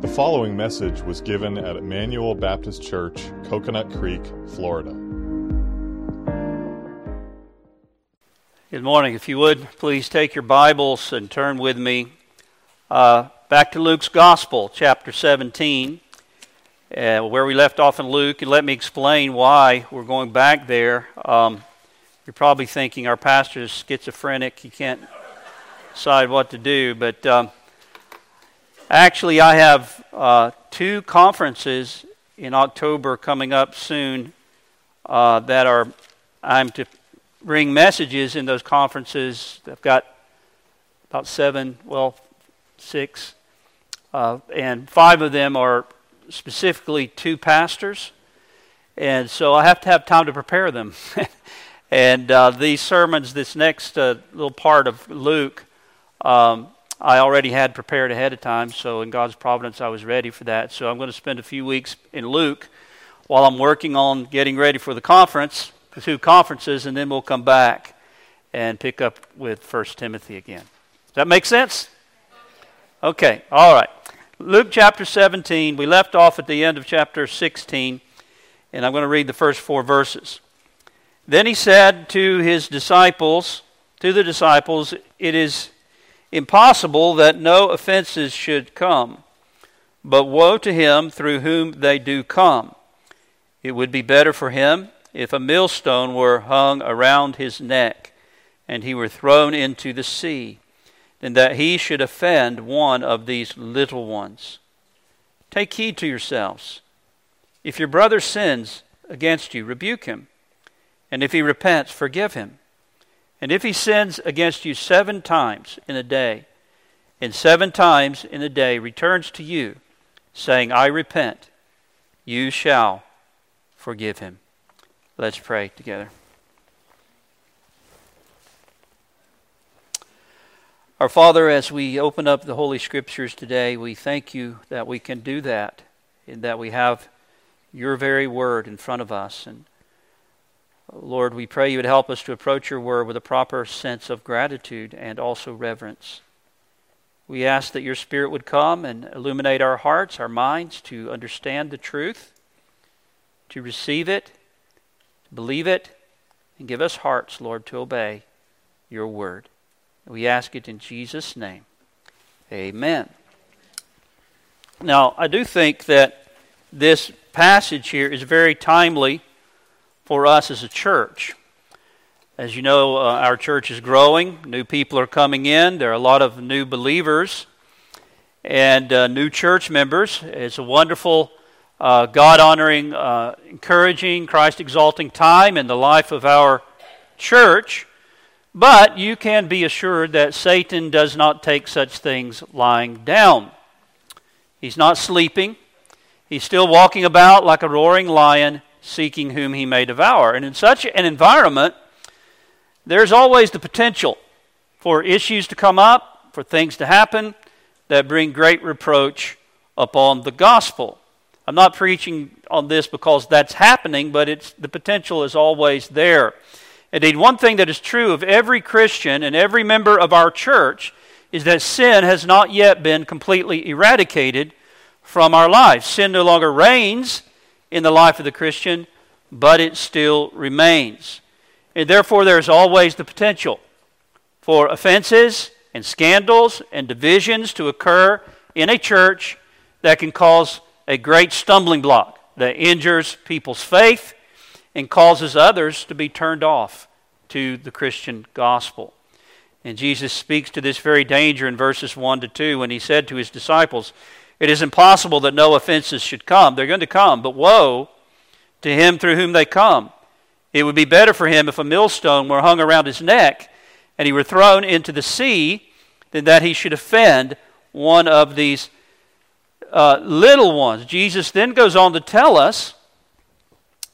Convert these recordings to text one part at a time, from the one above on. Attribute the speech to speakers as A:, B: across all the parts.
A: The following message was given at Emmanuel Baptist Church, Coconut Creek, Florida.
B: Good morning. If you would, please take your Bibles and turn with me uh, back to Luke's Gospel, chapter 17, uh, where we left off in Luke, and let me explain why we're going back there. Um, you're probably thinking our pastor is schizophrenic, he can't decide what to do, but um, actually, I have uh, two conferences in October coming up soon uh, that are I'm to bring messages in those conferences. I've got about seven, well, six, uh, and five of them are specifically two pastors. And so I have to have time to prepare them. and uh, these sermons, this next uh, little part of Luke, um, I already had prepared ahead of time. So in God's providence, I was ready for that. So I'm going to spend a few weeks in Luke while I'm working on getting ready for the conference, the two conferences, and then we'll come back and pick up with First Timothy again. Does that make sense? Okay, all right. Luke chapter 17. We left off at the end of chapter 16, and I'm going to read the first four verses. Then he said to his disciples, to the disciples, It is impossible that no offenses should come, but woe to him through whom they do come. It would be better for him if a millstone were hung around his neck and he were thrown into the sea than that he should offend one of these little ones. Take heed to yourselves. If your brother sins against you, rebuke him. And if he repents, forgive him. And if he sins against you seven times in a day, and seven times in a day returns to you, saying, I repent, you shall forgive him. Let's pray together. Our Father, as we open up the Holy Scriptures today, we thank you that we can do that, and that we have your very word in front of us. And Lord, we pray you would help us to approach your word with a proper sense of gratitude and also reverence. We ask that your Spirit would come and illuminate our hearts, our minds, to understand the truth, to receive it, to believe it, and give us hearts, Lord, to obey your word. We ask it in Jesus' name. Amen. Now, I do think that this passage here is very timely for us as a church. As you know, uh, our church is growing. New people are coming in. There are a lot of new believers and uh, new church members. It's a wonderful, uh, God honoring, uh, encouraging, Christ exalting time in the life of our church. But you can be assured that Satan does not take such things lying down. He's not sleeping. He's still walking about like a roaring lion, seeking whom he may devour. And in such an environment, there's always the potential for issues to come up, for things to happen that bring great reproach upon the gospel. I'm not preaching on this because that's happening, but it's, the potential is always there. Indeed, one thing that is true of every Christian and every member of our church is that sin has not yet been completely eradicated from our lives. Sin no longer reigns in the life of the Christian, but it still remains. And therefore, there is always the potential for offenses and scandals and divisions to occur in a church that can cause a great stumbling block that injures people's faith and causes others to be turned off to the Christian gospel. And Jesus speaks to this very danger in verses 1 to 2 when he said to his disciples, It is impossible that no offenses should come. They're going to come, but woe to him through whom they come. It would be better for him if a millstone were hung around his neck and he were thrown into the sea than that he should offend one of these uh, little ones. Jesus then goes on to tell us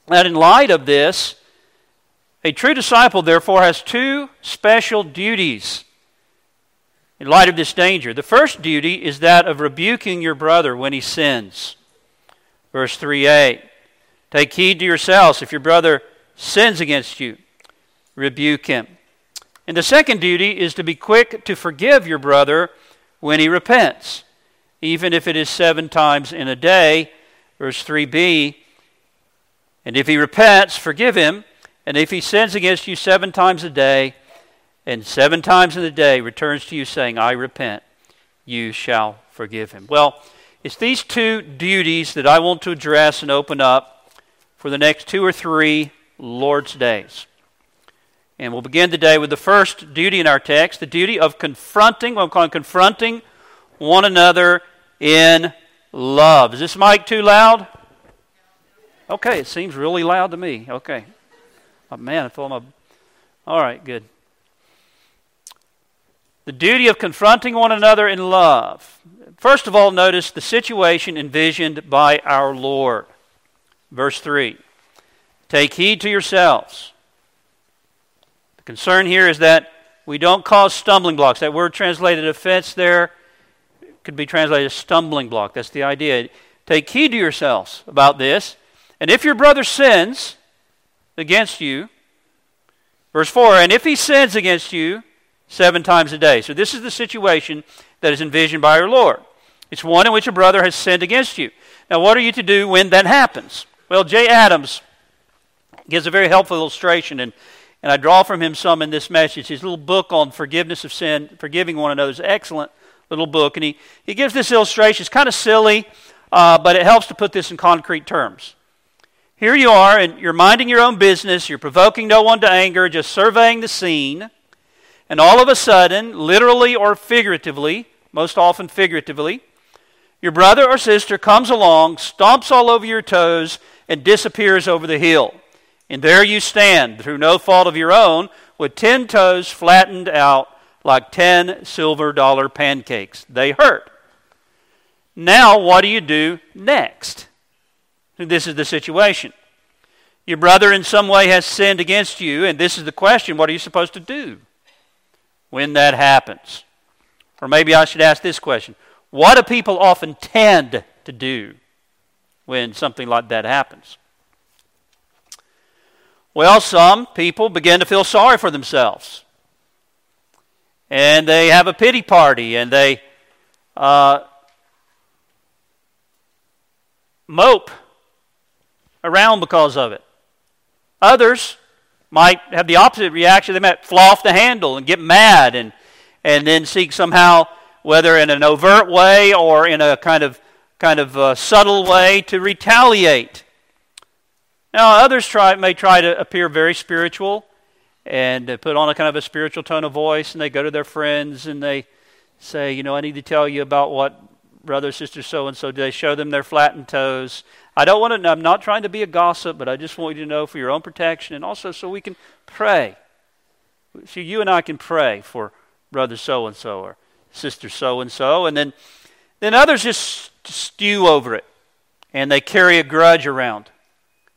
B: that in light of this, a true disciple, therefore, has two special duties in light of this danger. The first duty is that of rebuking your brother when he sins. Verse 3a Take heed to yourselves. If your brother sins against you, rebuke him. And the second duty is to be quick to forgive your brother when he repents. even if it is seven times in a day. Verse 3b And if he repents, forgive him. And if he sins against you seven times a day, and seven times in the day returns to you saying, I repent, you shall forgive him. Well, it's these two duties that I want to address and open up for the next two or three Lord's days. And we'll begin today with the first duty in our text the duty of confronting, what I'm calling confronting one another in love. Is this mic too loud? Okay, it seems really loud to me. Okay. Oh, man, I feel my. All right, good. The duty of confronting one another in love. First of all, notice the situation envisioned by our Lord. Verse 3 Take heed to yourselves. The concern here is that we don't cause stumbling blocks. That word translated offense there could be translated stumbling block. That's the idea. Take heed to yourselves about this. And if your brother sins against you, verse 4, and if he sins against you seven times a day. So this is the situation that is envisioned by our Lord. It's one in which a brother has sinned against you. Now, what are you to do when that happens? Well, Jay Adams gives a very helpful illustration, and, and I draw from him some in this message. His little book on forgiveness of sin, forgiving one another, is excellent little book. And he, he gives this illustration. It's kind of silly, uh, but it helps to put this in concrete terms. Here you are, and you're minding your own business. You're provoking no one to anger, just surveying the scene. And all of a sudden, literally or figuratively, most often figuratively, your brother or sister comes along, stomps all over your toes, and disappears over the hill. And there you stand, through no fault of your own, with ten toes flattened out like 10 silver dollar pancakes. They hurt. Now, what do you do next? This is the situation. Your brother, in some way, has sinned against you, and this is the question what are you supposed to do when that happens? Or maybe I should ask this question What do people often tend to do when something like that happens? Well, some people begin to feel sorry for themselves and they have a pity party and they uh, mope around because of it. Others might have the opposite reaction. They might fly off the handle and get mad and, and then seek somehow, whether in an overt way or in a kind of, kind of uh, subtle way, to retaliate. Now, others try, may try to appear very spiritual and put on a kind of a spiritual tone of voice, and they go to their friends and they say, you know, I need to tell you about what brother, sister, so and so did. They show them their flattened toes. I don't want to. I'm not trying to be a gossip, but I just want you to know for your own protection, and also so we can pray. See, you and I can pray for brother so and so or sister so and so, and then then others just stew over it, and they carry a grudge around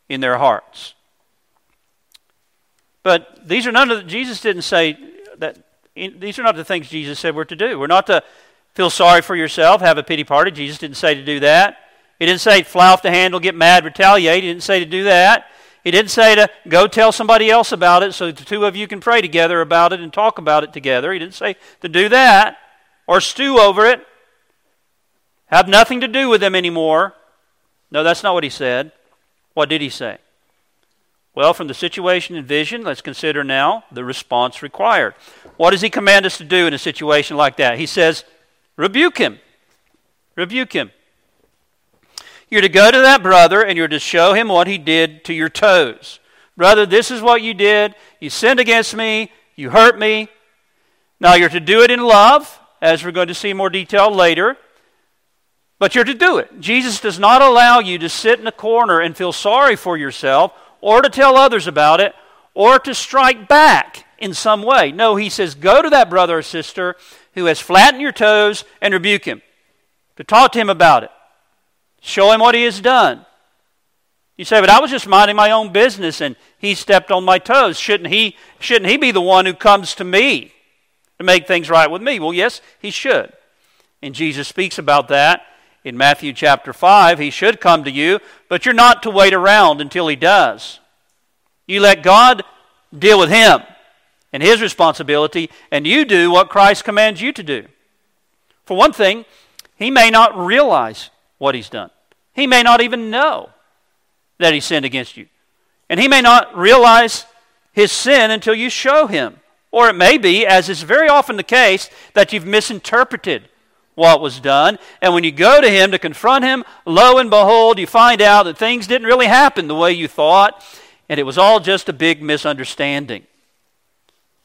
B: in their hearts. But these are none of the, Jesus didn't say that. These are not the things Jesus said we're to do. We're not to feel sorry for yourself, have a pity party. Jesus didn't say to do that. He didn't say fly off the handle, get mad, retaliate. He didn't say to do that. He didn't say to go tell somebody else about it so the two of you can pray together about it and talk about it together. He didn't say to do that or stew over it. Have nothing to do with them anymore. No, that's not what he said. What did he say? Well, from the situation and vision, let's consider now the response required. What does he command us to do in a situation like that? He says, rebuke him. Rebuke him. You're to go to that brother and you're to show him what he did to your toes. Brother, this is what you did. You sinned against me. You hurt me. Now you're to do it in love, as we're going to see more detail later. But you're to do it. Jesus does not allow you to sit in a corner and feel sorry for yourself or to tell others about it, or to strike back in some way. No, he says, go to that brother or sister who has flattened your toes and rebuke him. To talk to him about it. Show him what he has done. You say, but I was just minding my own business and he stepped on my toes. Shouldn't he, shouldn't he be the one who comes to me to make things right with me? Well, yes, he should. And Jesus speaks about that in Matthew chapter 5. He should come to you, but you're not to wait around until he does. You let God deal with him and his responsibility, and you do what Christ commands you to do. For one thing, he may not realize what he's done. He may not even know that he sinned against you. And he may not realize his sin until you show him. Or it may be, as is very often the case, that you've misinterpreted what was done. And when you go to him to confront him, lo and behold, you find out that things didn't really happen the way you thought, and it was all just a big misunderstanding.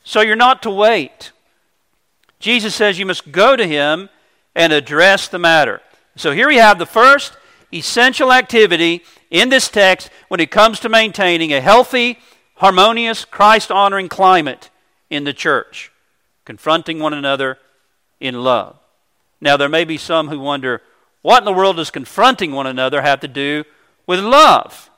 B: So you're not to wait. Jesus says you must go to him and address the matter. So here we have the first essential activity in this text when it comes to maintaining a healthy, harmonious, Christ honoring climate in the church, confronting one another in love. Now, there may be some who wonder what in the world does confronting one another have to do with love?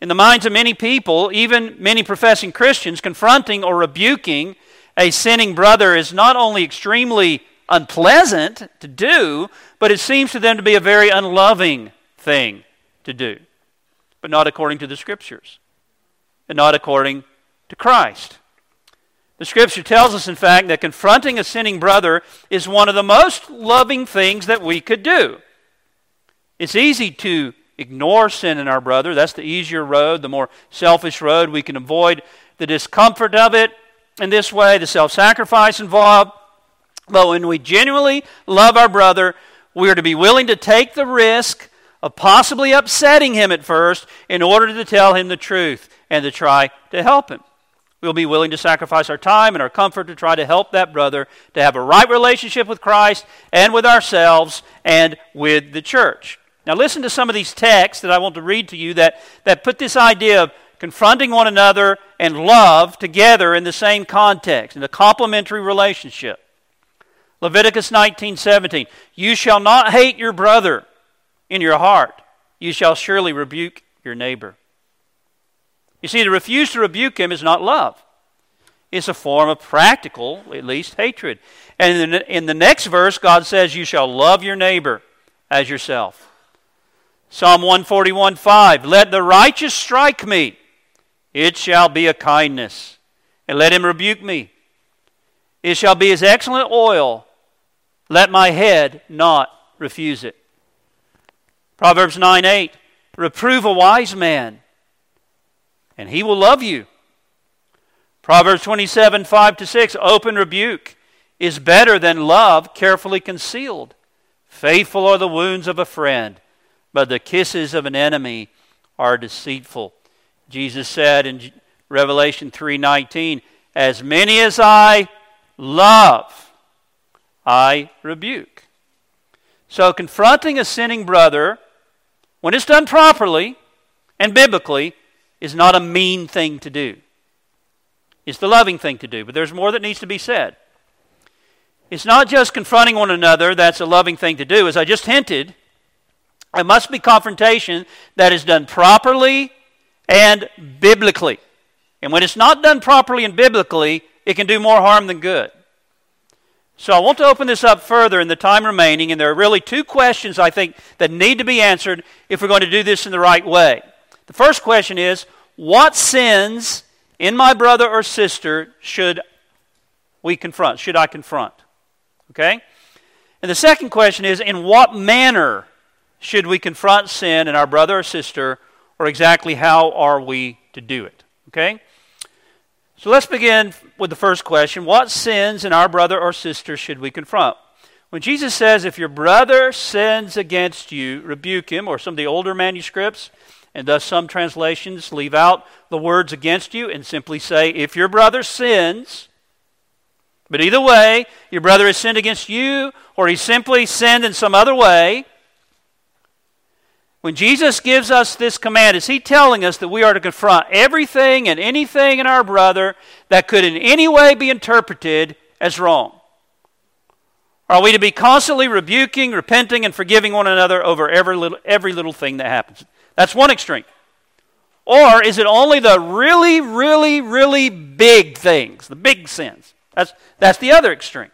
B: In the minds of many people, even many professing Christians, confronting or rebuking a sinning brother is not only extremely unpleasant to do, but it seems to them to be a very unloving thing to do. But not according to the Scriptures, and not according to Christ. The Scripture tells us, in fact, that confronting a sinning brother is one of the most loving things that we could do. It's easy to ignore sin in our brother. That's the easier road, the more selfish road. We can avoid the discomfort of it in this way, the self sacrifice involved. But when we genuinely love our brother, we are to be willing to take the risk of possibly upsetting him at first in order to tell him the truth and to try to help him. We'll be willing to sacrifice our time and our comfort to try to help that brother to have a right relationship with Christ and with ourselves and with the church. Now, listen to some of these texts that I want to read to you that, that put this idea of confronting one another and love together in the same context, in a complementary relationship. Leviticus 19:17 You shall not hate your brother in your heart. You shall surely rebuke your neighbor. You see to refuse to rebuke him is not love. It's a form of practical at least hatred. And in the, in the next verse God says you shall love your neighbor as yourself. Psalm 141:5 Let the righteous strike me. It shall be a kindness. And let him rebuke me. It shall be as excellent oil let my head not refuse it. Proverbs 9 8. Reprove a wise man, and he will love you. Proverbs 27 5 to 6. Open rebuke is better than love carefully concealed. Faithful are the wounds of a friend, but the kisses of an enemy are deceitful. Jesus said in Revelation 3:19, "As many as I love, I rebuke. So, confronting a sinning brother, when it's done properly and biblically, is not a mean thing to do. It's the loving thing to do, but there's more that needs to be said. It's not just confronting one another that's a loving thing to do. As I just hinted, it must be confrontation that is done properly and biblically. And when it's not done properly and biblically, it can do more harm than good. So I want to open this up further in the time remaining, and there are really two questions I think that need to be answered if we're going to do this in the right way. The first question is what sins in my brother or sister should we confront? Should I confront? Okay? And the second question is in what manner should we confront sin in our brother or sister, or exactly how are we to do it? Okay? So let's begin with the first question What sins in our brother or sister should we confront? When Jesus says, If your brother sins against you, rebuke him, or some of the older manuscripts, and thus some translations leave out the words against you and simply say, If your brother sins, but either way, your brother has sinned against you, or he simply sinned in some other way, when Jesus gives us this command, is he telling us that we are to confront everything and anything in our brother that could in any way be interpreted as wrong? Are we to be constantly rebuking, repenting, and forgiving one another over every little, every little thing that happens? That's one extreme. Or is it only the really, really, really big things, the big sins? That's, that's the other extreme.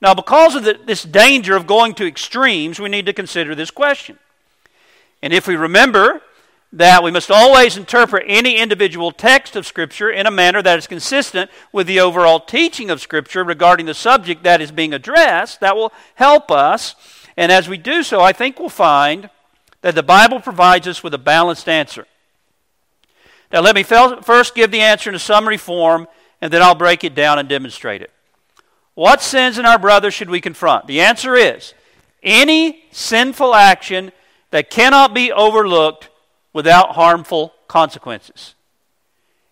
B: Now, because of the, this danger of going to extremes, we need to consider this question. And if we remember that we must always interpret any individual text of Scripture in a manner that is consistent with the overall teaching of Scripture regarding the subject that is being addressed. That will help us. And as we do so, I think we'll find that the Bible provides us with a balanced answer. Now, let me first give the answer in a summary form, and then I'll break it down and demonstrate it. What sins in our brother should we confront? The answer is any sinful action that cannot be overlooked without harmful consequences.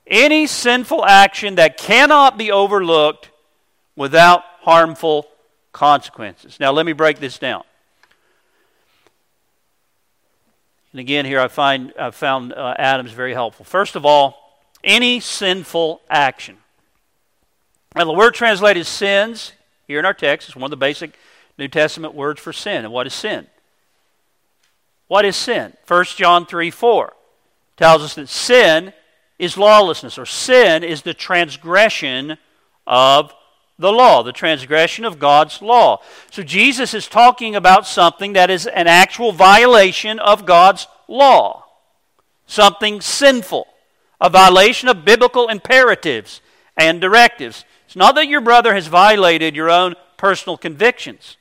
B: Any sinful action that cannot be overlooked without harmful consequences. Now, let me break this down. And again, here I find I found uh, Adams very helpful. First of all, any sinful action. Now, the word translated sins here in our text is one of the basic New Testament words for sin. And what is sin? What is sin? 1 John 3 4 tells us that sin is lawlessness, or sin is the transgression of the law, the transgression of God's law. So Jesus is talking about something that is an actual violation of God's law, something sinful, a violation of biblical imperatives and directives. It's not that your brother has violated your own personal convictions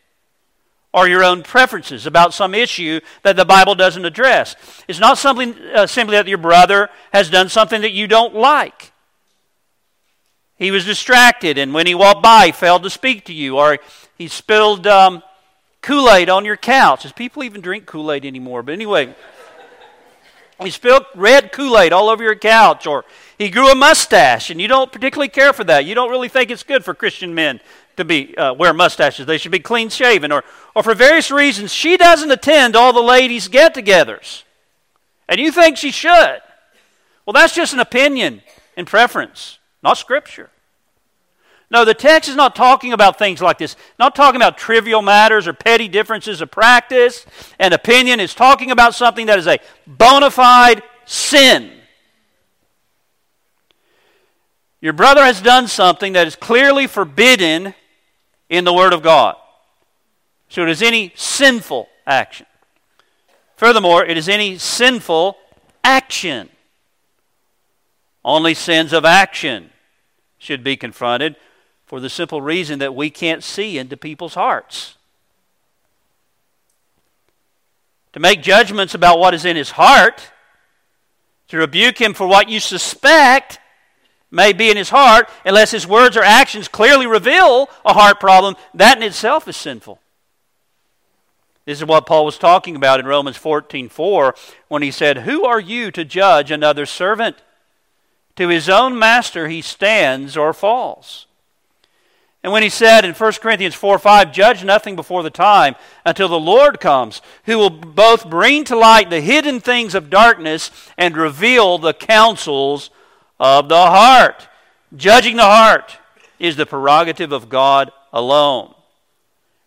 B: or your own preferences about some issue that the Bible doesn't address. It's not something uh, simply that your brother has done something that you don't like. He was distracted, and when he walked by, failed to speak to you, or he spilled um, Kool Aid on your couch. Does people even drink Kool Aid anymore? But anyway, he spilled red Kool Aid all over your couch, or he grew a mustache, and you don't particularly care for that. You don't really think it's good for Christian men to be uh, wear mustaches. They should be clean shaven, or or for various reasons she doesn't attend all the ladies' get-togethers, and you think she should. Well, that's just an opinion and preference, not Scripture. No, the text is not talking about things like this. Not talking about trivial matters or petty differences of practice and opinion. It's talking about something that is a bona fide sin. Your brother has done something that is clearly forbidden in the Word of God. So it is any sinful action. Furthermore, it is any sinful action. Only sins of action should be confronted for the simple reason that we can't see into people's hearts. To make judgments about what is in his heart, to rebuke him for what you suspect, may be in his heart, unless his words or actions clearly reveal a heart problem, that in itself is sinful. This is what Paul was talking about in Romans 14 4 when he said, Who are you to judge another servant? To his own master he stands or falls. And when he said in 1 Corinthians 4 5, Judge nothing before the time until the Lord comes, who will both bring to light the hidden things of darkness and reveal the counsels of the heart. Judging the heart is the prerogative of God alone.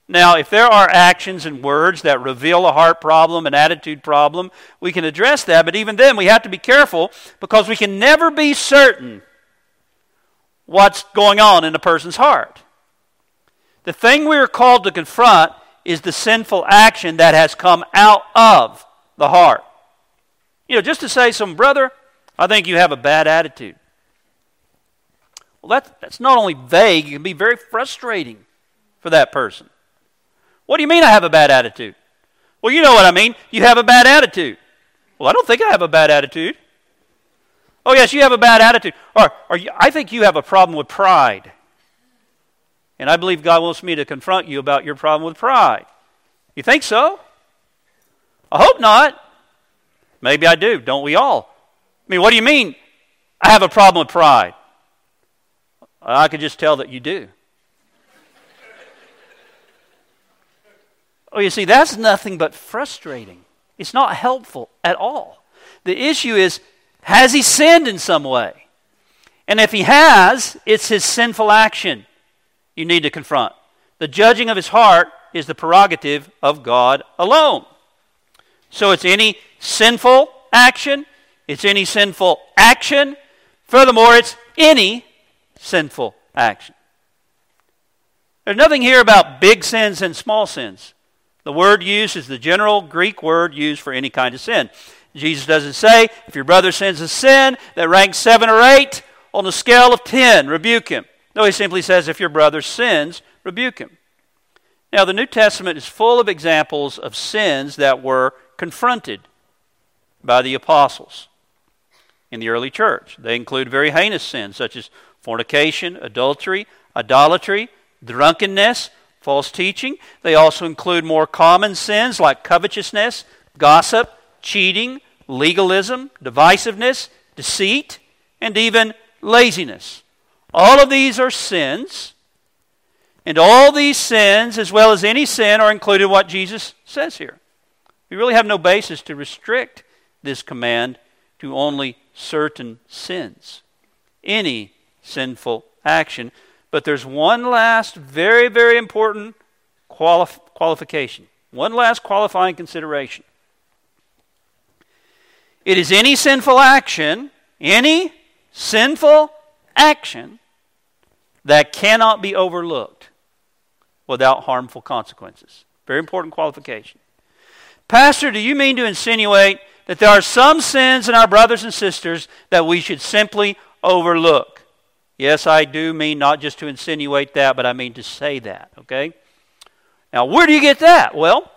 B: Now, if there are actions and words that reveal a heart problem, an attitude problem, we can address that, but even then we have to be careful because we can never be certain what's going on in a person's heart. The thing we are called to confront is the sinful action that has come out of the heart. You know, just to say, some brother, I think you have a bad attitude. Well, that's, that's not only vague, it can be very frustrating for that person. What do you mean I have a bad attitude? Well, you know what I mean. You have a bad attitude. Well, I don't think I have a bad attitude. Oh, yes, you have a bad attitude. Or, or you, I think you have a problem with pride. And I believe God wants me to confront you about your problem with pride. You think so? I hope not. Maybe I do. Don't we all? I mean, what do you mean I have a problem with pride? I could just tell that you do. oh, you see, that's nothing but frustrating. It's not helpful at all. The issue is has he sinned in some way? And if he has, it's his sinful action you need to confront. The judging of his heart is the prerogative of God alone. So it's any sinful action it's any sinful action. Furthermore, it's any sinful action. There's nothing here about big sins and small sins. The word used is the general Greek word used for any kind of sin. Jesus doesn't say, if your brother sins a sin that ranks 7 or 8 on the scale of 10, rebuke him. No, he simply says, if your brother sins, rebuke him. Now, the New Testament is full of examples of sins that were confronted by the apostles in the early church. They include very heinous sins such as fornication, adultery, idolatry, drunkenness, false teaching. They also include more common sins like covetousness, gossip, cheating, legalism, divisiveness, deceit, and even laziness. All of these are sins. And all these sins, as well as any sin, are included in what Jesus says here. We really have no basis to restrict this command to only certain sins. Any sinful action. But there's one last very, very important qualif- qualification, one last qualifying consideration. It is any sinful action, any sinful action that cannot be overlooked without harmful consequences. Very important qualification. Pastor, do you mean to insinuate that there are some sins in our brothers and sisters that we should simply overlook? Yes, I do mean not just to insinuate that, but I mean to say that, okay? Now, where do you get that? Well,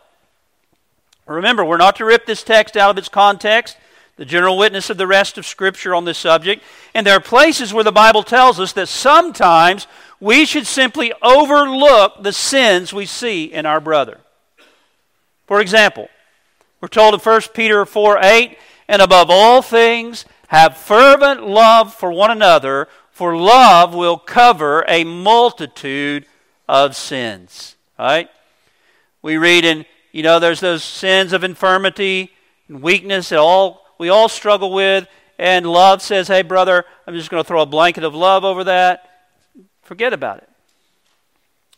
B: remember, we're not to rip this text out of its context the general witness of the rest of Scripture on this subject. And there are places where the Bible tells us that sometimes we should simply overlook the sins we see in our brother. For example, we're told in 1 Peter 4 8, and above all things, have fervent love for one another, for love will cover a multitude of sins. Right? We read in, you know, there's those sins of infirmity and weakness that all we all struggle with, and love says, hey, brother, I'm just going to throw a blanket of love over that. Forget about it.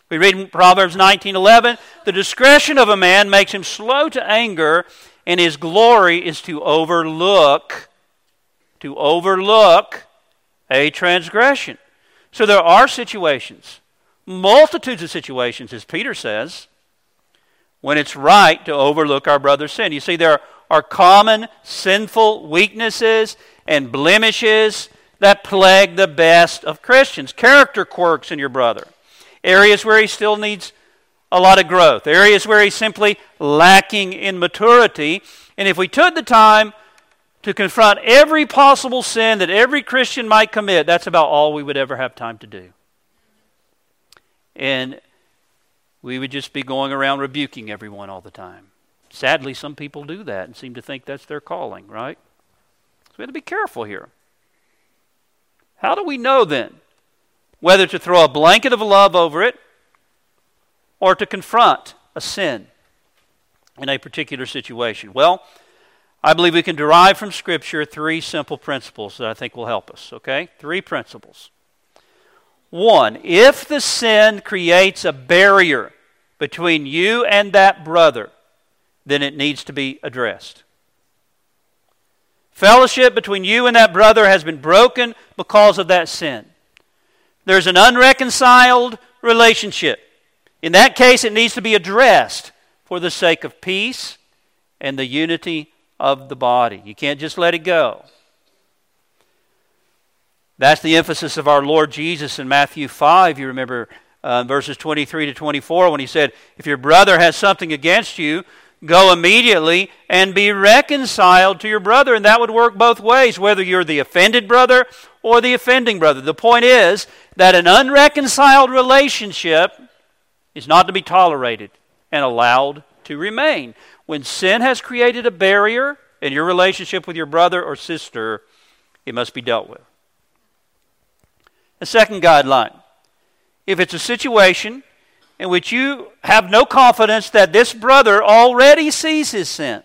B: We read in Proverbs 19:11, "The discretion of a man makes him slow to anger, and his glory is to overlook to overlook a transgression." So there are situations, multitudes of situations as Peter says, when it's right to overlook our brother's sin. You see there are common sinful weaknesses and blemishes that plague the best of Christians. Character quirks in your brother, areas where he still needs a lot of growth, areas where he's simply lacking in maturity. And if we took the time to confront every possible sin that every Christian might commit, that's about all we would ever have time to do. And we would just be going around rebuking everyone all the time. Sadly, some people do that and seem to think that's their calling, right? So we have to be careful here. How do we know then whether to throw a blanket of love over it or to confront a sin in a particular situation? Well, I believe we can derive from Scripture three simple principles that I think will help us, okay? Three principles. One, if the sin creates a barrier between you and that brother, then it needs to be addressed. Fellowship between you and that brother has been broken because of that sin. There's an unreconciled relationship. In that case, it needs to be addressed for the sake of peace and the unity of the body. You can't just let it go. That's the emphasis of our Lord Jesus in Matthew 5. You remember uh, verses 23 to 24 when he said, If your brother has something against you, go immediately and be reconciled to your brother. And that would work both ways, whether you're the offended brother or the offending brother. The point is that an unreconciled relationship is not to be tolerated and allowed to remain. When sin has created a barrier in your relationship with your brother or sister, it must be dealt with. The second guideline if it's a situation in which you have no confidence that this brother already sees his sin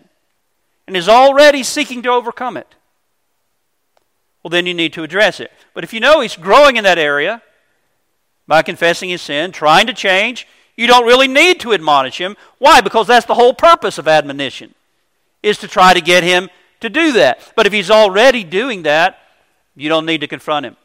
B: and is already seeking to overcome it, well, then you need to address it. But if you know he's growing in that area by confessing his sin, trying to change, you don't really need to admonish him. Why? Because that's the whole purpose of admonition, is to try to get him to do that. But if he's already doing that, you don't need to confront him.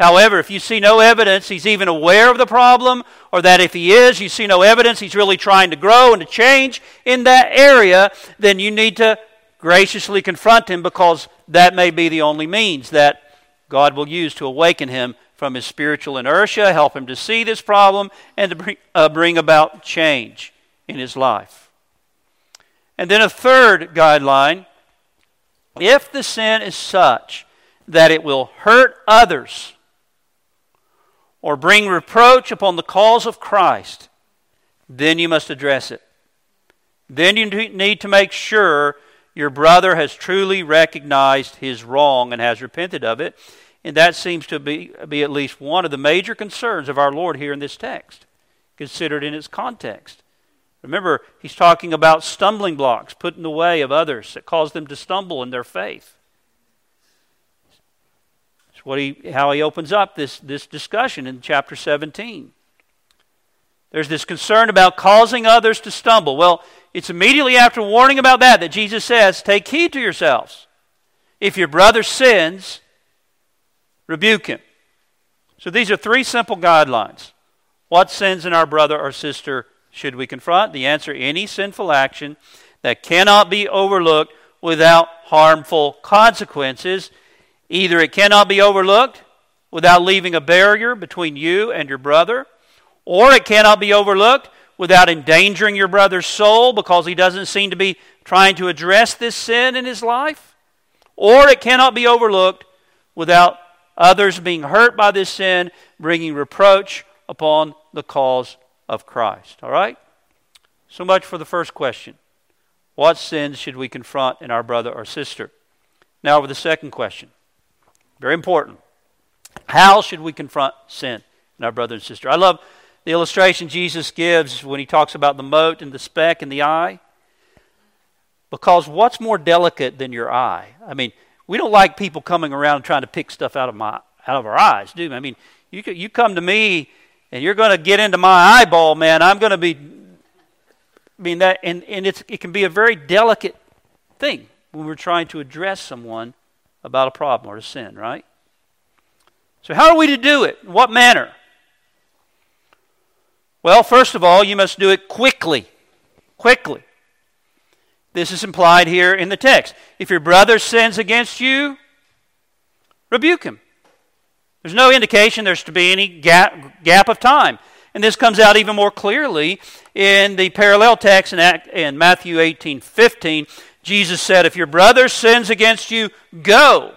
B: However, if you see no evidence he's even aware of the problem, or that if he is, you see no evidence he's really trying to grow and to change in that area, then you need to graciously confront him because that may be the only means that God will use to awaken him from his spiritual inertia, help him to see this problem, and to bring, uh, bring about change in his life. And then a third guideline if the sin is such that it will hurt others or bring reproach upon the cause of Christ, then you must address it. Then you need to make sure your brother has truly recognized his wrong and has repented of it. And that seems to be, be at least one of the major concerns of our Lord here in this text, considered in its context. Remember, he's talking about stumbling blocks put in the way of others that cause them to stumble in their faith. It's what he, how he opens up this, this discussion in chapter 17. There's this concern about causing others to stumble. Well, it's immediately after warning about that that Jesus says, Take heed to yourselves. If your brother sins, rebuke him. So these are three simple guidelines. What sins in our brother or sister should we confront? The answer any sinful action that cannot be overlooked without harmful consequences. Either it cannot be overlooked without leaving a barrier between you and your brother, or it cannot be overlooked without endangering your brother's soul because he doesn't seem to be trying to address this sin in his life, or it cannot be overlooked without others being hurt by this sin, bringing reproach upon the cause of Christ. All right? So much for the first question. What sins should we confront in our brother or sister? Now, for the second question. Very important. How should we confront sin in our brother and sister? I love the illustration Jesus gives when he talks about the mote and the speck in the eye. Because what's more delicate than your eye? I mean, we don't like people coming around trying to pick stuff out of my out of our eyes, do we? I mean, you you come to me and you're going to get into my eyeball, man. I'm going to be. I mean that, and and it's it can be a very delicate thing when we're trying to address someone about a problem or a sin, right? So how are we to do it? What manner? Well, first of all, you must do it quickly. Quickly. This is implied here in the text. If your brother sins against you, rebuke him. There's no indication there's to be any gap, gap of time. And this comes out even more clearly in the parallel text in, Act, in Matthew 18 15. Jesus said, If your brother sins against you, go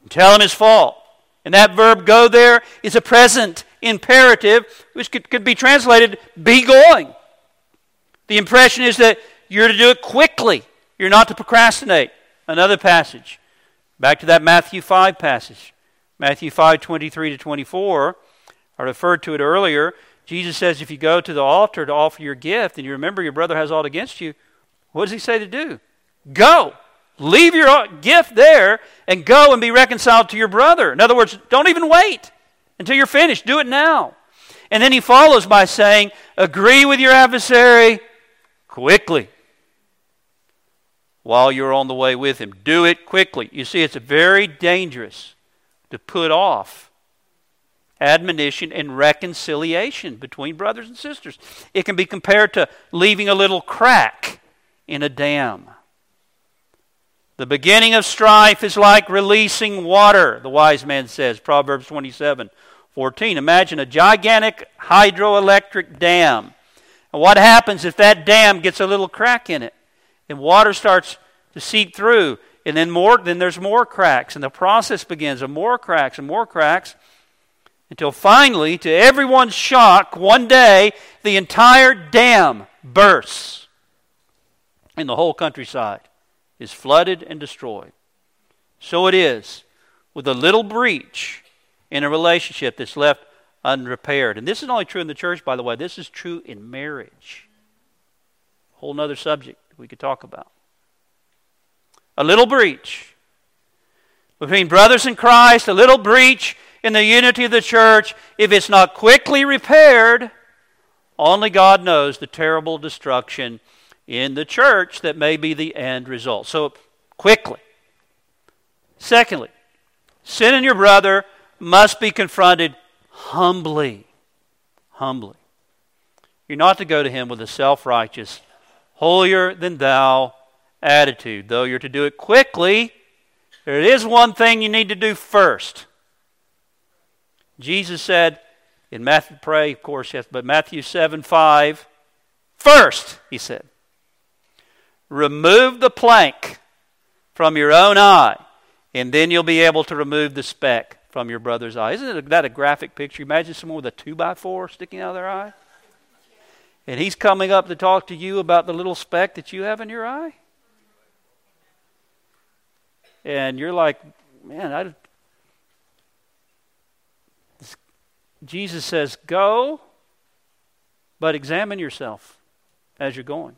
B: and tell him his fault. And that verb go there is a present imperative, which could, could be translated be going. The impression is that you're to do it quickly. You're not to procrastinate. Another passage. Back to that Matthew 5 passage. Matthew 5 23 to 24. I referred to it earlier. Jesus says if you go to the altar to offer your gift and you remember your brother has aught against you, what does he say to do? Go. Leave your gift there and go and be reconciled to your brother. In other words, don't even wait until you're finished. Do it now. And then he follows by saying, Agree with your adversary quickly while you're on the way with him. Do it quickly. You see, it's very dangerous to put off admonition and reconciliation between brothers and sisters. It can be compared to leaving a little crack in a dam. The beginning of strife is like releasing water, the wise man says, Proverbs 27 14. Imagine a gigantic hydroelectric dam. And what happens if that dam gets a little crack in it? and water starts to seep through, and then more, then there's more cracks, and the process begins of more cracks and more cracks, until finally, to everyone's shock, one day the entire dam bursts, and the whole countryside is flooded and destroyed. So it is with a little breach in a relationship that's left unrepaired. And this is only true in the church, by the way, this is true in marriage. A Whole other subject we could talk about. A little breach between brothers in Christ, a little breach in the unity of the church, if it's not quickly repaired, only God knows the terrible destruction in the church that may be the end result. So, quickly. Secondly, sin in your brother must be confronted humbly. Humbly. You're not to go to him with a self righteous, holier than thou attitude. Though you're to do it quickly, there is one thing you need to do first. Jesus said in Matthew, pray, of course, yes, but Matthew 7 5, first, he said, remove the plank from your own eye, and then you'll be able to remove the speck from your brother's eye. Isn't that a graphic picture? Imagine someone with a two by four sticking out of their eye. And he's coming up to talk to you about the little speck that you have in your eye. And you're like, man, I. Jesus says, go, but examine yourself as you're going.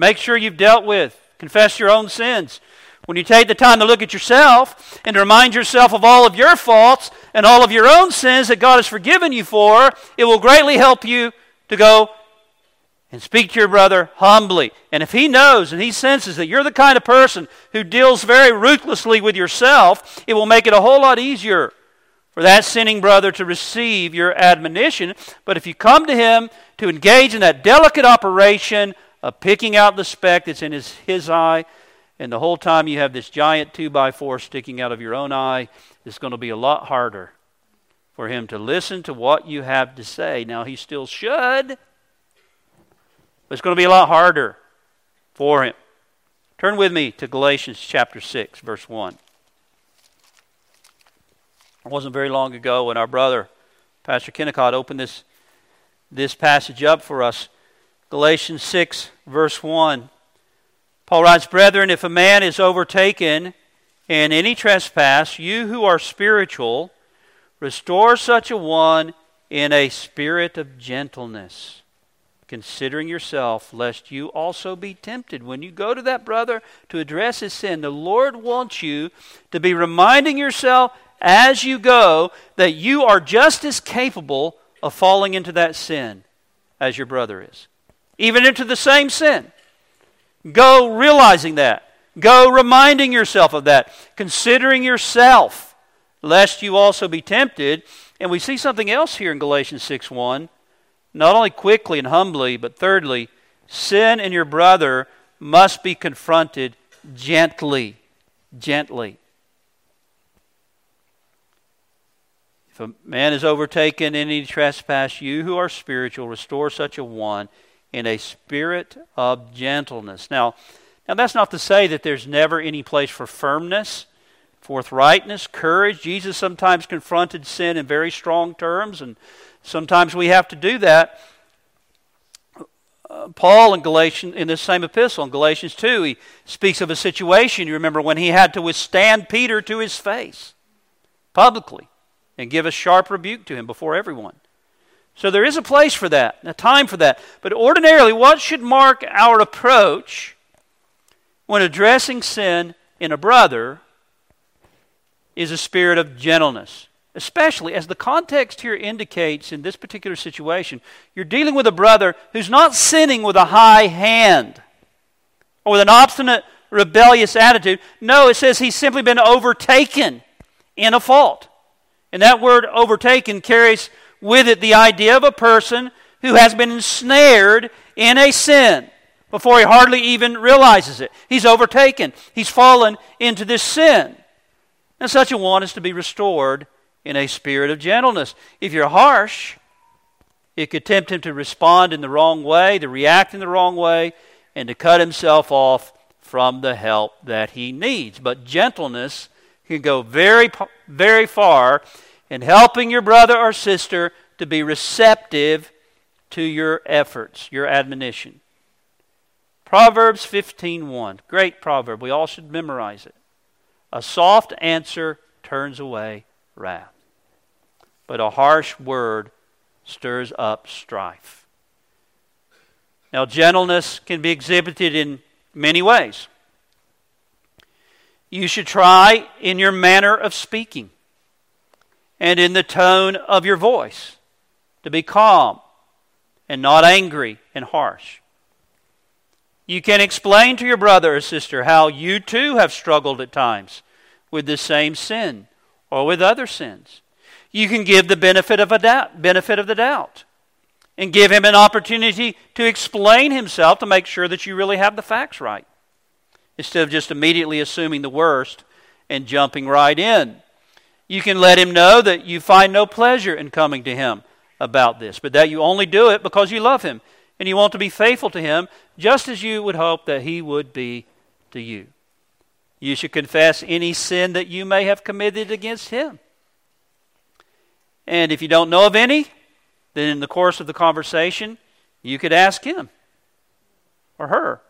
B: Make sure you've dealt with, confess your own sins. When you take the time to look at yourself and to remind yourself of all of your faults and all of your own sins that God has forgiven you for, it will greatly help you to go and speak to your brother humbly. And if he knows and he senses that you're the kind of person who deals very ruthlessly with yourself, it will make it a whole lot easier for that sinning brother to receive your admonition. But if you come to him to engage in that delicate operation of picking out the speck that's in his, his eye, and the whole time you have this giant two by four sticking out of your own eye, it's going to be a lot harder for him to listen to what you have to say. Now, he still should, but it's going to be a lot harder for him. Turn with me to Galatians chapter 6, verse 1. It wasn't very long ago when our brother, Pastor Kennicott, opened this, this passage up for us. Galatians 6, verse 1. Paul writes, Brethren, if a man is overtaken in any trespass, you who are spiritual, restore such a one in a spirit of gentleness, considering yourself, lest you also be tempted. When you go to that brother to address his sin, the Lord wants you to be reminding yourself as you go that you are just as capable of falling into that sin as your brother is, even into the same sin. Go realizing that. Go reminding yourself of that. Considering yourself, lest you also be tempted. And we see something else here in Galatians 6 1. Not only quickly and humbly, but thirdly, sin in your brother must be confronted gently. Gently. If a man is overtaken in any trespass, you who are spiritual, restore such a one in a spirit of gentleness. Now, now that's not to say that there's never any place for firmness, forthrightness, courage. Jesus sometimes confronted sin in very strong terms, and sometimes we have to do that. Uh, Paul in Galatians in this same epistle in Galatians 2 he speaks of a situation you remember when he had to withstand Peter to his face publicly and give a sharp rebuke to him before everyone. So there is a place for that, a time for that. But ordinarily, what should mark our approach when addressing sin in a brother is a spirit of gentleness. Especially as the context here indicates in this particular situation, you're dealing with a brother who's not sinning with a high hand or with an obstinate, rebellious attitude. No, it says he's simply been overtaken in a fault. And that word overtaken carries with it the idea of a person who has been ensnared in a sin before he hardly even realizes it. He's overtaken, he's fallen into this sin. And such a one is to be restored in a spirit of gentleness. If you're harsh, it could tempt him to respond in the wrong way, to react in the wrong way, and to cut himself off from the help that he needs. But gentleness can go very, very far in helping your brother or sister to be receptive to your efforts, your admonition. Proverbs 15:1. Great proverb. We all should memorize it. A soft answer turns away wrath, but a harsh word stirs up strife. Now, gentleness can be exhibited in many ways. You should try in your manner of speaking and in the tone of your voice, to be calm and not angry and harsh. You can explain to your brother or sister how you too have struggled at times with the same sin or with other sins. You can give the benefit of a doubt, benefit of the doubt and give him an opportunity to explain himself to make sure that you really have the facts right. instead of just immediately assuming the worst and jumping right in. You can let him know that you find no pleasure in coming to him about this, but that you only do it because you love him and you want to be faithful to him just as you would hope that he would be to you. You should confess any sin that you may have committed against him. And if you don't know of any, then in the course of the conversation, you could ask him or her,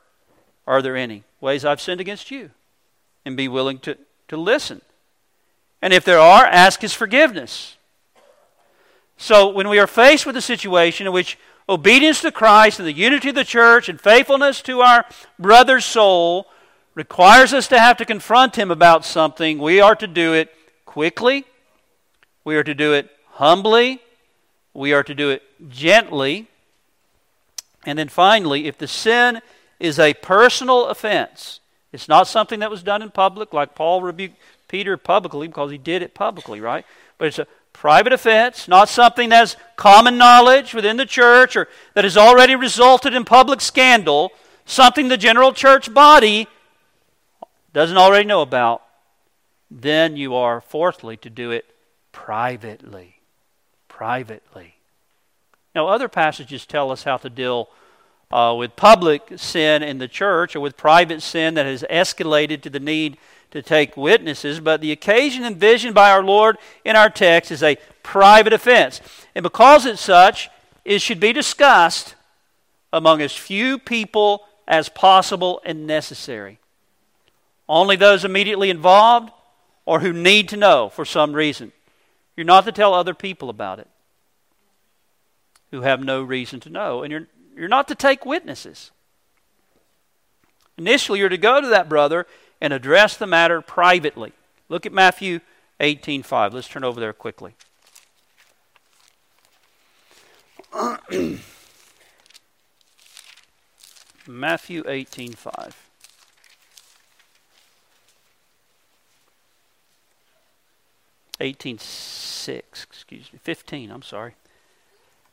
B: Are there any ways I've sinned against you? And be willing to, to listen. And if there are, ask his forgiveness. So when we are faced with a situation in which obedience to Christ and the unity of the church and faithfulness to our brother's soul requires us to have to confront him about something, we are to do it quickly, we are to do it humbly, we are to do it gently. And then finally, if the sin is a personal offense, it's not something that was done in public, like Paul rebuked Peter publicly because he did it publicly, right? But it's a private offense, not something that's common knowledge within the church or that has already resulted in public scandal, something the general church body doesn't already know about, then you are, fourthly, to do it privately privately. Now, other passages tell us how to deal uh, with public sin in the church or with private sin that has escalated to the need to take witnesses, but the occasion envisioned by our Lord in our text is a private offense. And because it's such, it should be discussed among as few people as possible and necessary. Only those immediately involved or who need to know for some reason. You're not to tell other people about it who have no reason to know. And you're, you're not to take witnesses. Initially, you're to go to that brother and address the matter privately. Look at Matthew 18:5. Let's turn over there quickly. Matthew 18:5. 18:6, excuse me, 15, I'm sorry.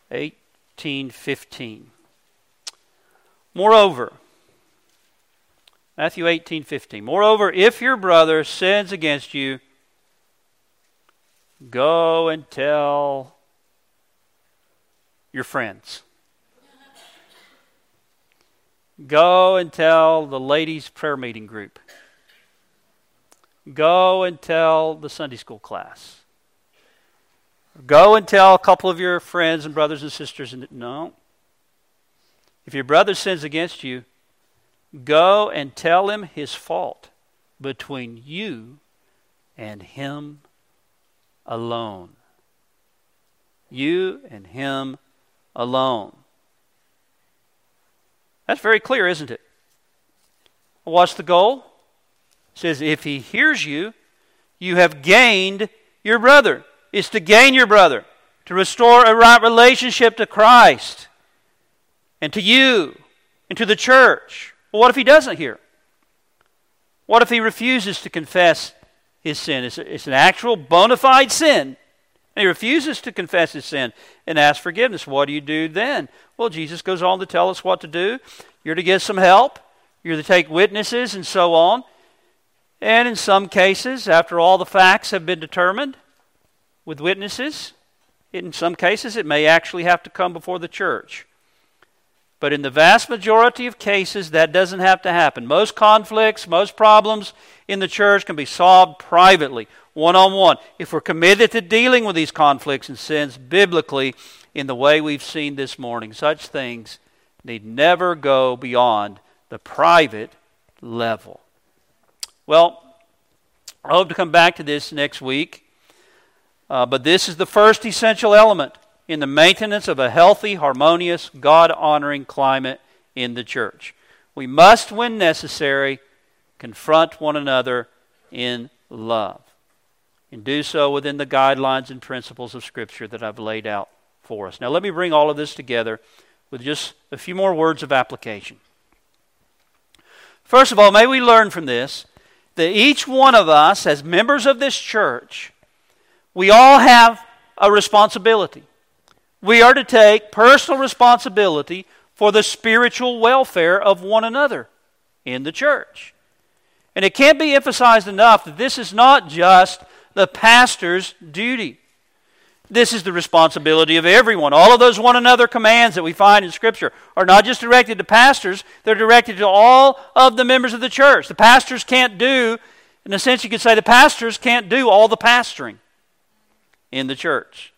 B: 18:15. Moreover, Matthew 18:15. Moreover, if your brother sins against you, go and tell your friends. Go and tell the ladies' prayer meeting group. Go and tell the Sunday school class. Go and tell a couple of your friends and brothers and sisters. And no. If your brother sins against you, go and tell him his fault between you and him alone. You and him alone. That's very clear, isn't it? What's the goal? says, If he hears you, you have gained your brother. It's to gain your brother, to restore a right relationship to Christ and to you and to the church. What if he doesn't hear? What if he refuses to confess his sin? It's, it's an actual bona fide sin. And he refuses to confess his sin and ask forgiveness. What do you do then? Well, Jesus goes on to tell us what to do. You're to get some help, you're to take witnesses, and so on. And in some cases, after all the facts have been determined with witnesses, in some cases it may actually have to come before the church. But in the vast majority of cases, that doesn't have to happen. Most conflicts, most problems in the church can be solved privately, one on one. If we're committed to dealing with these conflicts and sins biblically in the way we've seen this morning, such things need never go beyond the private level. Well, I hope to come back to this next week. Uh, but this is the first essential element in the maintenance of a healthy, harmonious, God honoring climate in the church. We must, when necessary, confront one another in love and do so within the guidelines and principles of Scripture that I've laid out for us. Now, let me bring all of this together with just a few more words of application. First of all, may we learn from this that each one of us, as members of this church, we all have a responsibility. We are to take personal responsibility for the spiritual welfare of one another in the church. And it can't be emphasized enough that this is not just the pastor's duty. This is the responsibility of everyone. All of those one another commands that we find in Scripture are not just directed to pastors, they're directed to all of the members of the church. The pastors can't do, in a sense, you could say the pastors can't do all the pastoring in the church.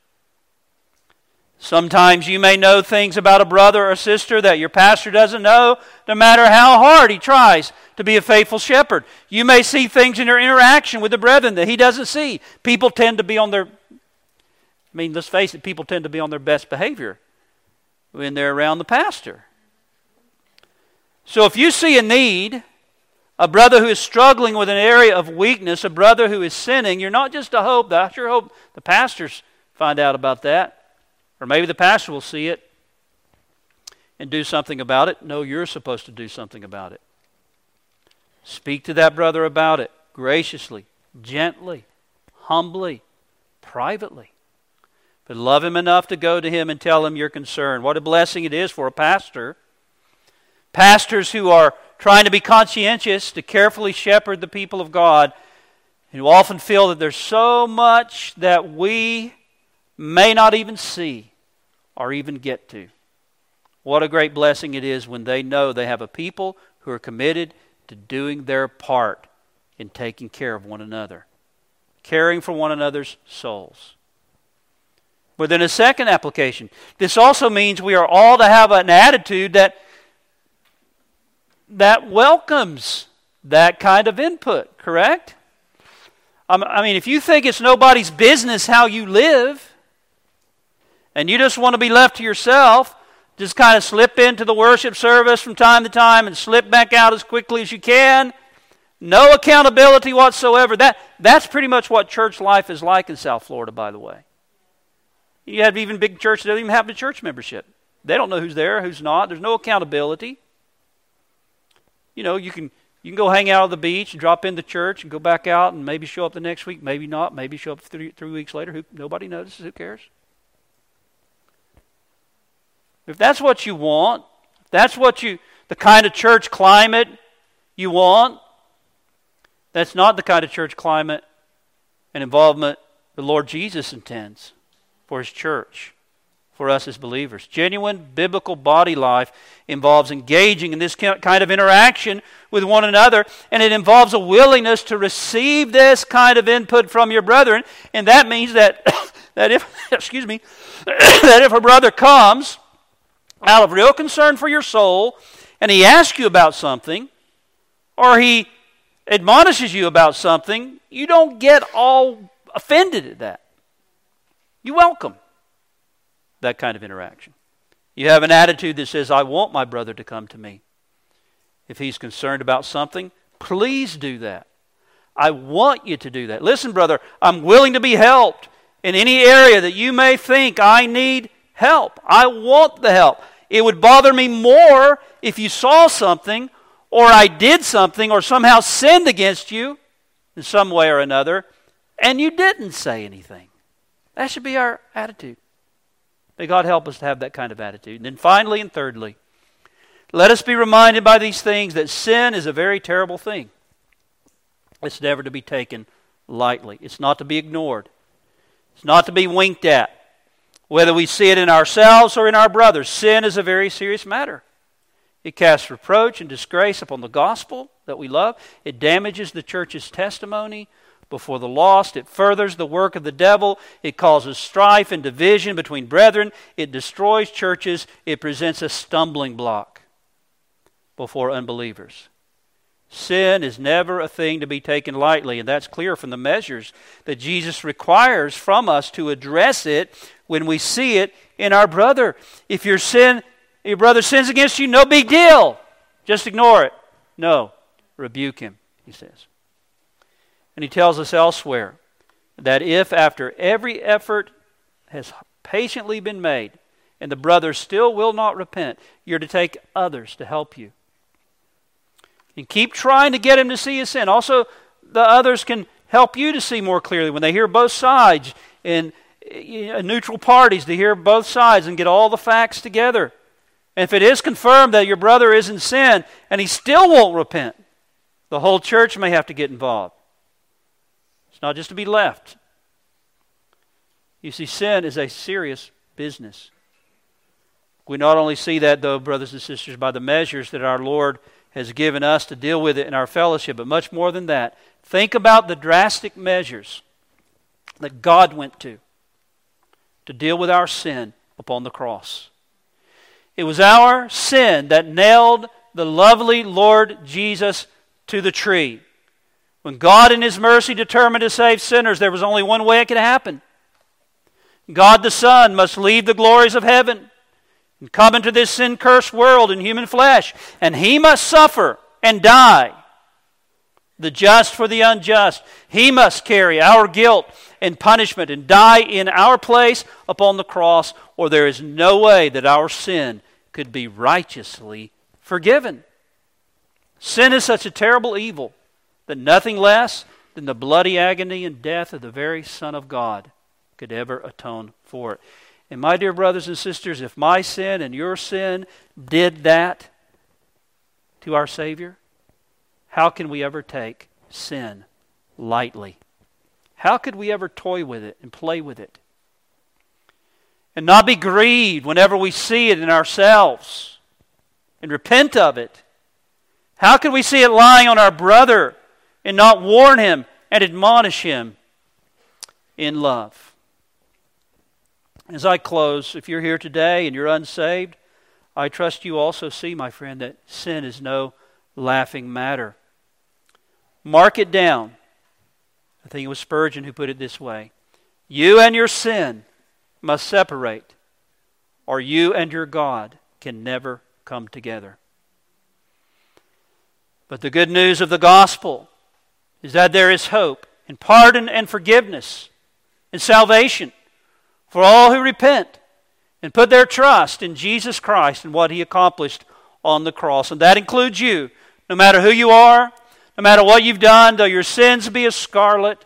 B: Sometimes you may know things about a brother or sister that your pastor doesn't know, no matter how hard he tries to be a faithful shepherd. You may see things in your interaction with the brethren that he doesn't see. People tend to be on their I mean, let's face it, people tend to be on their best behavior when they're around the pastor. So if you see a need, a brother who is struggling with an area of weakness, a brother who is sinning, you're not just to hope, I sure hope the pastors find out about that. Or maybe the pastor will see it and do something about it. No, you're supposed to do something about it. Speak to that brother about it graciously, gently, humbly, privately. But love him enough to go to him and tell him your concern. What a blessing it is for a pastor. Pastors who are trying to be conscientious, to carefully shepherd the people of God, and who often feel that there's so much that we may not even see or even get to. What a great blessing it is when they know they have a people who are committed to doing their part in taking care of one another, caring for one another's souls. But then a second application. This also means we are all to have an attitude that that welcomes that kind of input, correct? I mean, if you think it's nobody's business how you live, and you just want to be left to yourself, just kind of slip into the worship service from time to time and slip back out as quickly as you can, no accountability whatsoever. That, that's pretty much what church life is like in South Florida, by the way. You have even big churches that don't even have a church membership. They don't know who's there, who's not. There's no accountability. You know, you can you can go hang out on the beach and drop into church and go back out and maybe show up the next week, maybe not, maybe show up three, three weeks later. Who, nobody notices. Who cares? If that's what you want, that's what you, the kind of church climate you want, that's not the kind of church climate and involvement the Lord Jesus intends for His church, for us as believers. Genuine biblical body life involves engaging in this kind of interaction with one another, and it involves a willingness to receive this kind of input from your brethren. And that means that, that if, excuse me, that if a brother comes out of real concern for your soul and he asks you about something, or he admonishes you about something, you don't get all offended at that. You welcome that kind of interaction. You have an attitude that says, I want my brother to come to me. If he's concerned about something, please do that. I want you to do that. Listen, brother, I'm willing to be helped in any area that you may think I need help. I want the help. It would bother me more if you saw something or I did something or somehow sinned against you in some way or another and you didn't say anything. That should be our attitude. May God help us to have that kind of attitude. And then finally and thirdly, let us be reminded by these things that sin is a very terrible thing. It's never to be taken lightly, it's not to be ignored, it's not to be winked at. Whether we see it in ourselves or in our brothers, sin is a very serious matter. It casts reproach and disgrace upon the gospel that we love. It damages the church's testimony before the lost. It furthers the work of the devil. It causes strife and division between brethren. It destroys churches. It presents a stumbling block before unbelievers. Sin is never a thing to be taken lightly, and that's clear from the measures that Jesus requires from us to address it when we see it in our brother. If your sin, your brother sins against you, no big deal. Just ignore it. No, rebuke him, he says. And he tells us elsewhere that if after every effort has patiently been made and the brother still will not repent, you're to take others to help you. And keep trying to get him to see his sin. Also, the others can help you to see more clearly when they hear both sides and neutral parties to hear both sides and get all the facts together. And if it is confirmed that your brother is in sin and he still won't repent, The whole church may have to get involved. It's not just to be left. You see, sin is a serious business. We not only see that, though, brothers and sisters, by the measures that our Lord has given us to deal with it in our fellowship, but much more than that. Think about the drastic measures that God went to to deal with our sin upon the cross. It was our sin that nailed the lovely Lord Jesus to the tree. When God, in His mercy, determined to save sinners, there was only one way it could happen. God the Son must leave the glories of heaven and come into this sin cursed world in human flesh, and he must suffer and die. The just for the unjust. He must carry our guilt and punishment and die in our place upon the cross, or there is no way that our sin could be righteously forgiven. Sin is such a terrible evil that nothing less than the bloody agony and death of the very Son of God could ever atone for it. And my dear brothers and sisters, if my sin and your sin did that to our Savior, how can we ever take sin lightly? How could we ever toy with it and play with it? And not be grieved whenever we see it in ourselves and repent of it? How can we see it lying on our brother and not warn him and admonish him in love? As I close, if you're here today and you're unsaved, I trust you also see, my friend, that sin is no laughing matter. Mark it down. I think it was Spurgeon who put it this way You and your sin must separate, or you and your God can never come together. But the good news of the gospel is that there is hope and pardon and forgiveness and salvation for all who repent and put their trust in Jesus Christ and what he accomplished on the cross. And that includes you. No matter who you are, no matter what you've done, though your sins be as scarlet,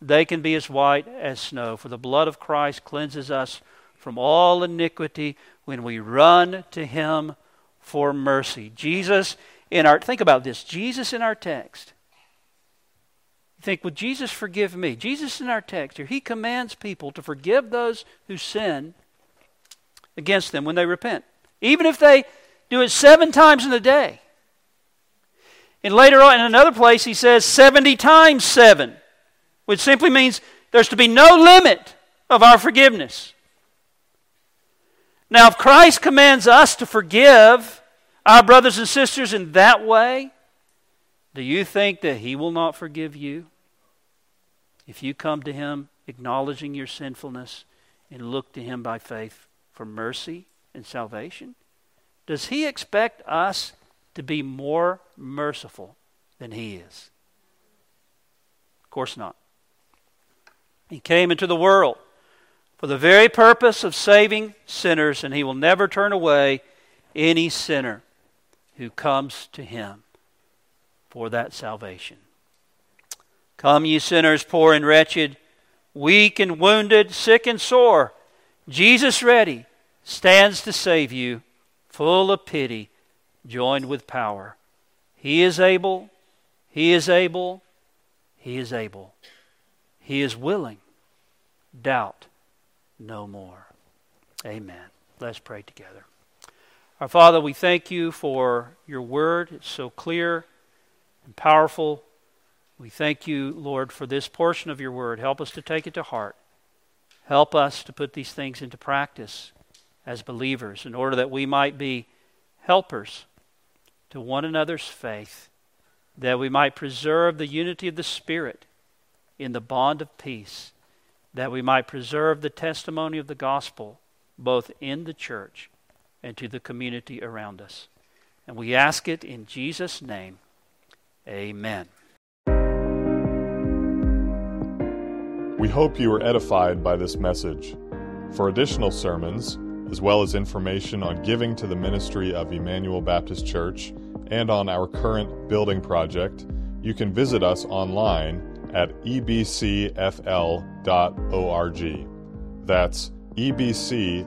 B: they can be as white as snow. For the blood of Christ cleanses us from all iniquity when we run to him for mercy. Jesus in our think about this. Jesus in our text think, would Jesus forgive me? Jesus in our text here, he commands people to forgive those who sin against them when they repent, even if they do it seven times in a day. And later on, in another place, he says 70 times seven, which simply means there's to be no limit of our forgiveness. Now, if Christ commands us to forgive our brothers and sisters in that way, do you think that he will not forgive you? If you come to Him acknowledging your sinfulness and look to Him by faith for mercy and salvation, does He expect us to be more merciful than He is? Of course not. He came into the world for the very purpose of saving sinners, and He will never turn away any sinner who comes to Him for that salvation. Come, ye sinners, poor and wretched, weak and wounded, sick and sore. Jesus ready stands to save you, full of pity, joined with power. He is able, He is able, He is able. He is willing. Doubt no more. Amen. Let's pray together. Our Father, we thank you for your word. It's so clear and powerful. We thank you, Lord, for this portion of your word. Help us to take it to heart. Help us to put these things into practice as believers in order that we might be helpers to one another's faith, that we might preserve the unity of the Spirit in the bond of peace, that we might preserve the testimony of the gospel both in the church and to the community around us. And we ask it in Jesus' name. Amen.
A: We hope you were edified by this message. For additional sermons, as well as information on giving to the ministry of Emmanuel Baptist Church and on our current building project, you can visit us online at ebcfl.org. That's ebcfl.org.